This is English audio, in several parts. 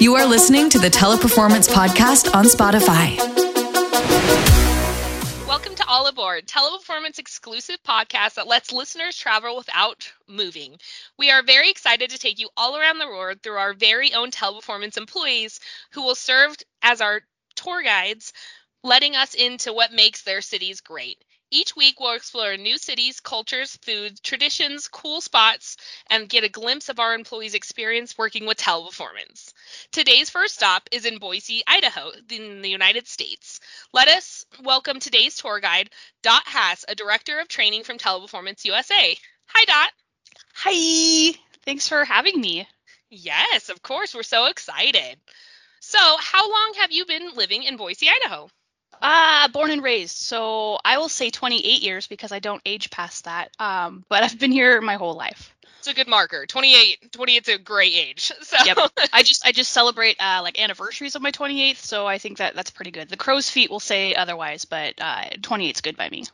You are listening to the Teleperformance Podcast on Spotify. Welcome to All Aboard, Teleperformance exclusive podcast that lets listeners travel without moving. We are very excited to take you all around the world through our very own Teleperformance employees who will serve as our tour guides, letting us into what makes their cities great. Each week, we'll explore new cities, cultures, foods, traditions, cool spots, and get a glimpse of our employees' experience working with Teleperformance. Today's first stop is in Boise, Idaho, in the United States. Let us welcome today's tour guide, Dot Haas, a director of training from Teleperformance USA. Hi, Dot. Hi. Thanks for having me. Yes, of course. We're so excited. So, how long have you been living in Boise, Idaho? Ah, uh, born and raised. So I will say 28 years because I don't age past that. Um, but I've been here my whole life. It's a good marker. 28. 28 is a great age. So yep. I just I just celebrate uh, like anniversaries of my 28th, so I think that that's pretty good. The crow's feet will say otherwise, but uh, 28 is good by me.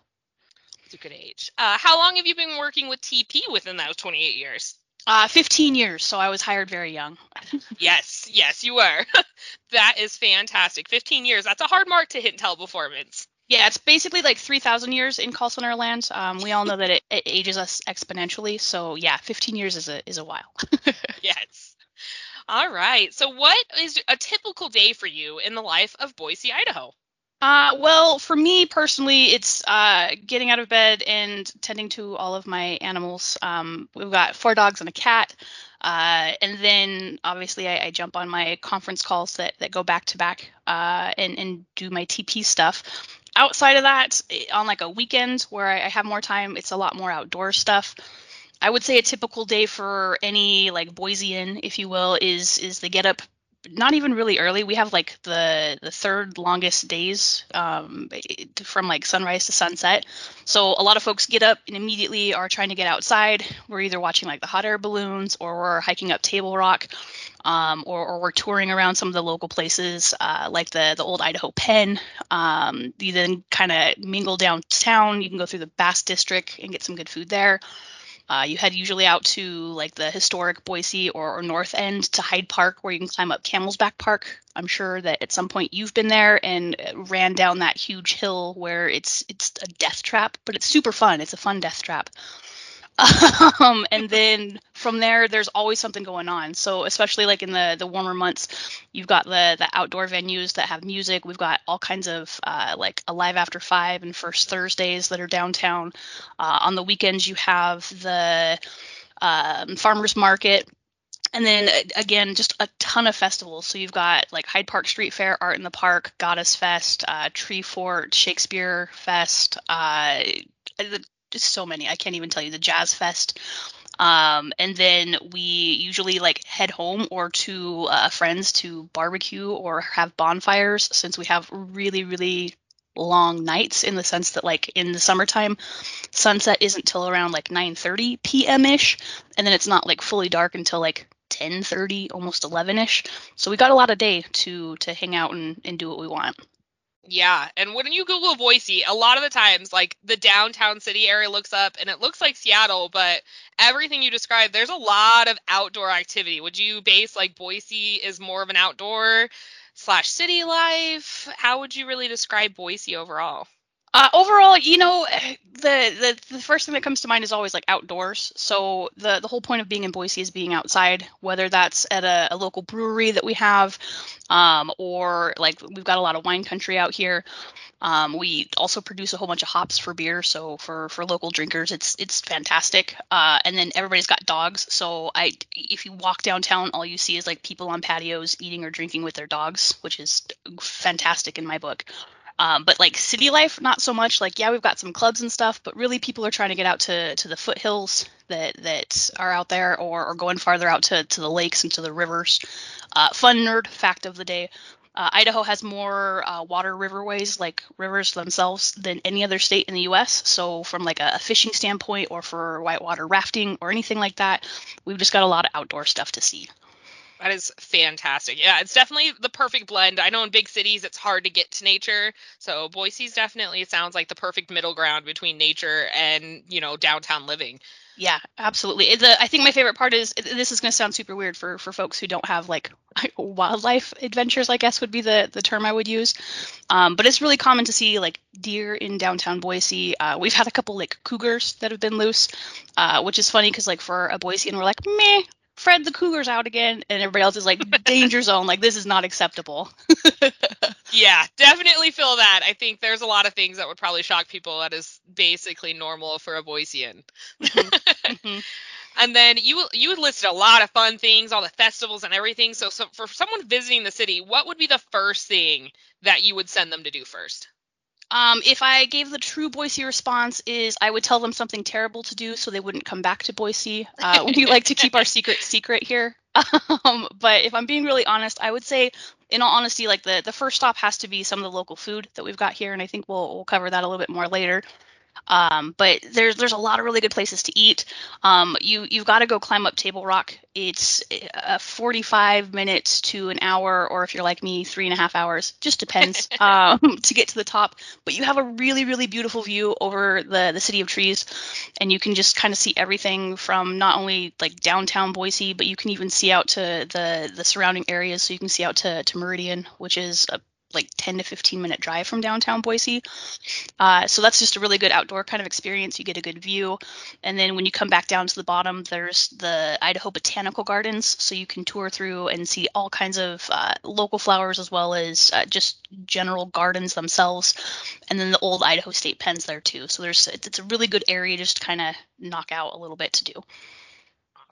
It's a good age. Uh, how long have you been working with TP within those 28 years? Uh, 15 years, so I was hired very young. yes, yes, you were. that is fantastic. 15 years. That's a hard mark to hit in teleperformance. Yeah, it's basically like 3,000 years in call center land. Um, we all know that it, it, ages us exponentially. So yeah, 15 years is a is a while. yes. All right. So what is a typical day for you in the life of Boise, Idaho? Uh, well, for me personally, it's uh, getting out of bed and tending to all of my animals. Um, we've got four dogs and a cat. Uh, and then obviously I, I, jump on my conference calls that, that go back to back uh, and, and do my TP stuff. Outside of that, on like a weekend where I have more time, it's a lot more outdoor stuff. I would say a typical day for any like Boisean, if you will, is is the get up not even really early. We have like the the third longest days um, from like sunrise to sunset. So a lot of folks get up and immediately are trying to get outside. We're either watching like the hot air balloons or we're hiking up Table Rock. Um, or, or, we're touring around some of the local places uh, like the the old Idaho Pen. Um, you then kind of mingle downtown. You can go through the Basque District and get some good food there. Uh, you head usually out to like the historic Boise or, or, North End to Hyde Park, where you can climb up Camel's Back Park. I'm sure that at some point you've been there and ran down that huge hill where it's it's a death trap, but it's super fun. It's a fun death trap. um, and then from there there's always something going on. So especially like in the the warmer months you've got the the outdoor venues that have music. We've got all kinds of uh, like alive after five and first thursdays that are downtown. Uh, on the weekends you have the um, farmers market. And then again just a ton of festivals. So you've got like hyde park street fair art in the park goddess fest uh, Treefort shakespeare fest uh, so many. I can't even tell you the Jazz Fest. Um, and then we usually like head home or to uh, friends to barbecue or have bonfires since we have really really long nights in the sense that like in the summertime sunset isn't till around like 9:30 p.m. ish and then it's not like fully dark until like 10:30 almost 11ish so we got a lot of day to to hang out and, and do what we want yeah, and when you Google Boise, a lot of the times, like the downtown city area looks up and it looks like Seattle, but everything you described, there's a lot of outdoor activity. Would you base like Boise is more of an outdoor slash city life? How would you really describe Boise overall? Uh, overall, you know, the, the the first thing that comes to mind is always like outdoors. So the the whole point of being in Boise is being outside, whether that's at a, a local brewery that we have, um, or like we've got a lot of wine country out here. Um, we also produce a whole bunch of hops for beer, so for for local drinkers, it's it's fantastic. Uh, and then everybody's got dogs, so I if you walk downtown, all you see is like people on patios eating or drinking with their dogs, which is fantastic in my book. Um, but like city life, not so much. Like yeah, we've got some clubs and stuff, but really people are trying to get out to to the foothills that that are out there, or, or going farther out to to the lakes and to the rivers. Uh, fun nerd fact of the day: uh, Idaho has more uh, water riverways, like rivers themselves, than any other state in the U.S. So, from like a, a, fishing standpoint, or for whitewater rafting or anything like that, we've just got a lot of outdoor stuff to see. That is fantastic. Yeah, it's definitely the perfect blend. I know in big cities it's hard to get to nature, so Boise's definitely it sounds like the perfect middle ground between nature and you know downtown living. Yeah, absolutely. The I think my favorite part is this is going to sound super weird for for folks who don't have like wildlife adventures. I guess would be the the term I would use. Um, but it's really common to see like deer in downtown Boise. Uh, we've had a couple like cougars that have been loose, uh, which is funny because like for a Boisean, we're like meh. Fred the cougars out again, and everybody else is like danger zone. Like this is not acceptable. yeah, definitely feel that. I think there's a lot of things that would probably shock people that is basically normal for a Boisean. Mm-hmm. mm-hmm. And then you you would listed a lot of fun things, all the festivals and everything. So, so for someone visiting the city, what would be the first thing that you would send them to do first? Um, if I gave the true Boise response, is I would tell them something terrible to do so they wouldn't come back to Boise. Uh, we like to keep our secret secret here. Um, but if I'm being really honest, I would say, in all honesty, like the the first stop has to be some of the local food that we've got here, and I think we'll we'll cover that a little bit more later. Um, but there's there's a lot of really good places to eat. Um, you you've got to go climb up Table Rock. It's a 45 minutes to an hour, or if you're like me, three and a half hours. Just depends um, to get to the top. But you have a really really beautiful view over the the city of trees, and you can just kind of see everything from not only like downtown Boise, but you can even see out to the the surrounding areas. So you can see out to to Meridian, which is a like 10 to 15 minute drive from downtown Boise. Uh, so that's just a really good outdoor kind of experience. You get a good view. And then when you come back down to the bottom, there's the Idaho Botanical Gardens. So you can tour through and see all kinds of uh, local flowers as well as uh, just general gardens themselves. And then the old Idaho State pens there too. So there's it's a really good area just to kind of knock out a little bit to do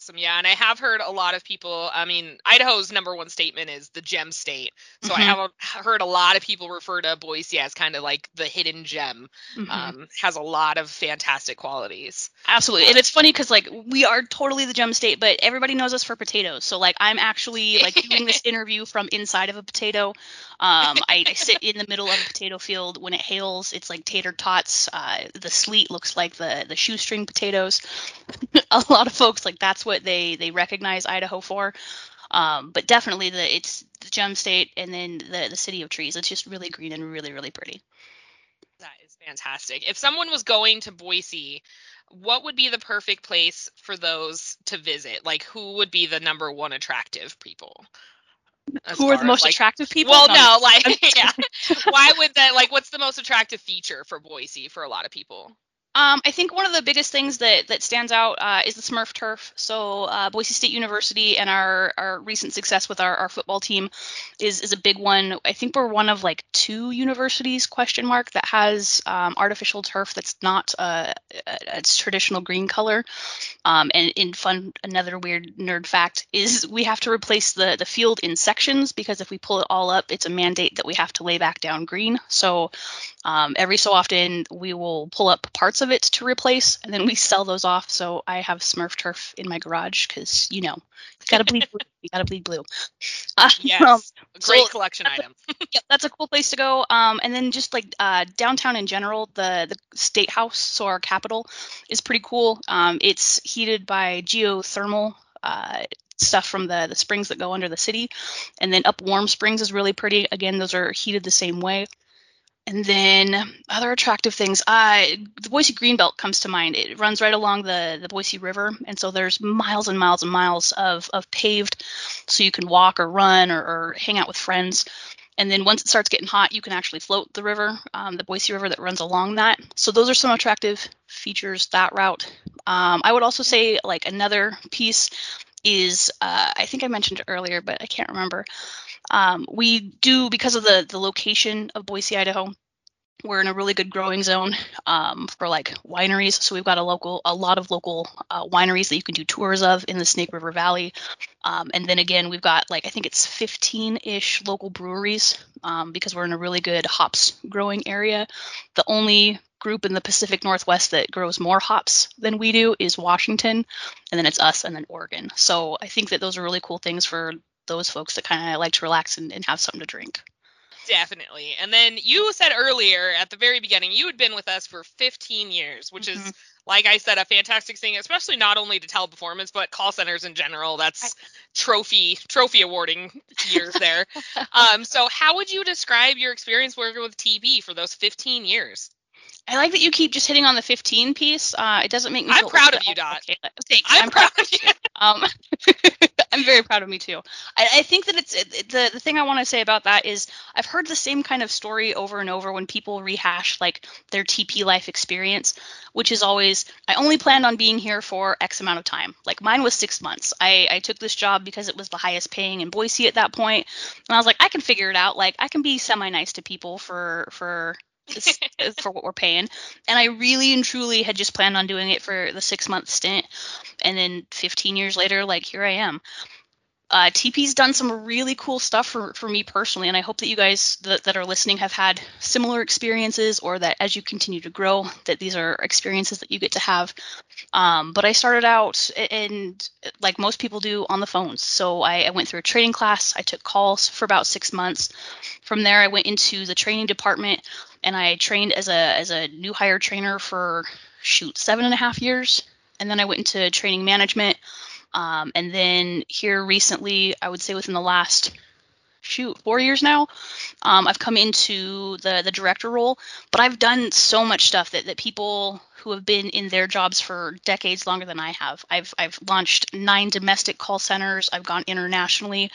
awesome. Yeah, and I have heard a lot of people. I mean, Idaho's number one statement is the gem state. So mm-hmm. I have heard a lot of people refer to Boise as kind of like the hidden gem. Mm-hmm. Um, has a lot of fantastic qualities. Absolutely, and it's funny because like we are totally the gem state, but everybody knows us for potatoes. So like I'm actually like doing this interview from inside of a potato. Um, I, I, sit in the middle of a potato field. When it hails, it's like tater tots. Uh, the sleet looks like the the shoestring potatoes. a lot of folks like that's what they they recognize Idaho for. Um, but definitely the it's the gem state and then the the city of trees. It's just really green and really really pretty. That is fantastic. If someone was going to Boise, what would be the perfect place for those to visit? Like who would be the number one attractive people? Who are the most like, attractive people? Well, no, like yeah. Why would that like what's the most attractive feature for Boise for a lot of people? Um, I think one of the biggest things that, that stands out uh, is the Smurf turf. So uh, Boise State University and our, our recent success with our, our football team is, is a big one. I think we're one of like two universities question mark that has um, artificial turf that's not uh, a, traditional green color. Um, and in fun, another weird nerd fact is we have to replace the the field in sections because if we pull it all up, it's a mandate that we have to lay back down green. So um, every so often we will pull up parts of it to replace, and then we sell those off. So I have Smurf turf in my garage because you know you gotta bleed blue. You gotta bleed blue. Uh, yes, um, great so collection item. yeah, that's a cool place to go. Um, and then just like uh, downtown in general, the the state house, so our capital, is pretty cool. Um, it's heated by geothermal. Uh, stuff from the the springs that go under the city and then up warm springs is really pretty again those are heated the same way and then other attractive things. Uh, the Boise Greenbelt comes to mind. It runs right along the, the Boise River. And so there's miles and miles and miles of, of paved so you can walk or run or, or hang out with friends. And then once it starts getting hot, you can actually float the river, um, the Boise River that runs along that. So those are some attractive features that route. Um, I would also say like another piece is uh, I think I mentioned earlier, but I can't remember. Um, we do because of the the location of Boise, Idaho. We're in a really good growing zone um, for like wineries. So we've got a local, a lot of local uh, wineries that you can do tours of in the Snake River Valley. Um, and then again, we've got like I think it's 15-ish local breweries um, because we're in a really good hops growing area. The only group in the Pacific Northwest that grows more hops than we do is Washington, and then it's us and then Oregon. So I think that those are really cool things for those folks that kind of like to relax and, and have something to drink. Definitely. And then you said earlier at the very beginning, you had been with us for 15 years, which mm-hmm. is like I said, a fantastic thing, especially not only to teleperformance, but call centers in general. That's trophy trophy awarding years there. um, so how would you describe your experience working with TP for those 15 years? I like that you keep just hitting on the 15 piece. Uh, it doesn't make me. I'm proud of you, Dot. Okay, thanks. I'm, I'm proud, proud, of you. Um, I'm very proud of me too. I, I think that it's it, the the thing I want to say about that is I've heard the same kind of story over and over when people rehash like their TP life experience, which is always I only planned on being here for X amount of time. Like mine was six months. I I took this job because it was the highest paying in Boise at that point, and I was like I can figure it out. Like I can be semi nice to people for for for what we're paying. And I really and truly had just planned on doing it for the six month stint. And then 15 years later, like, here I am. Uh, TP's done some really cool stuff for, for me personally, and I hope that you guys that, that are listening have had similar experiences, or that as you continue to grow, that these are experiences that you get to have. Um, but I started out, and like most people do, on the phones. So I, I went through a training class. I took calls for about six months. From there, I went into the training department and I trained as a as a new hire trainer for shoot seven and a half years, and then I went into training management, um, and then here recently, I would say within the last shoot four years now um, i've come into the the director role. But i've done so much stuff that, that people who have been in their jobs for decades longer than I have. I've I've launched nine domestic call centers. I've gone internationally.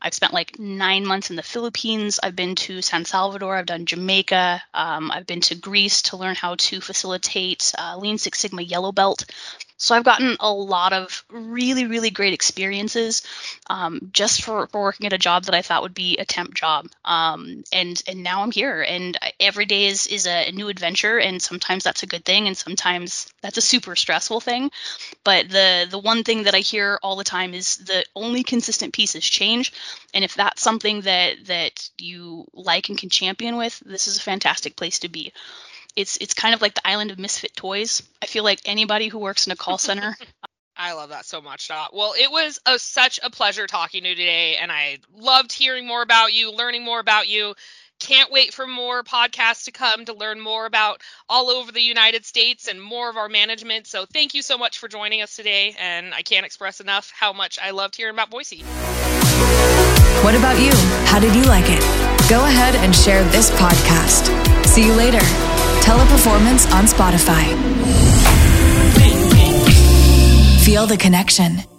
I've spent like nine months in the Philippines. I've been to San Salvador. I've done Jamaica. Um, I've been to Greece to learn how to facilitate uh, Lean Six Sigma Yellow Belt. So I've gotten a lot of really, really great experiences um, just for, for working at a job that I thought would be a temp job. Um, and and now I'm here, and every day is is a new adventure, and sometimes that's a good thing, and sometimes that's a super stressful thing. But the the one thing that I hear all the time is the only consistent piece is change, and if that's something that that you like and can champion with, this is a fantastic place to be it's it's kind of like the island of misfit toys. I feel like anybody who works in a call center. I love that so much, Dot. Well, it was a, such a pleasure talking to you today, and I loved hearing more about you, learning more about you. Can't wait for more podcasts to come to learn more about all over the United States and more of our management. So, thank you so much for joining us today, and I can't express enough how much I loved hearing about Boise. What about you? How did you like it? Go ahead and share this podcast. See you later. Teleperformance on Spotify. Feel the connection.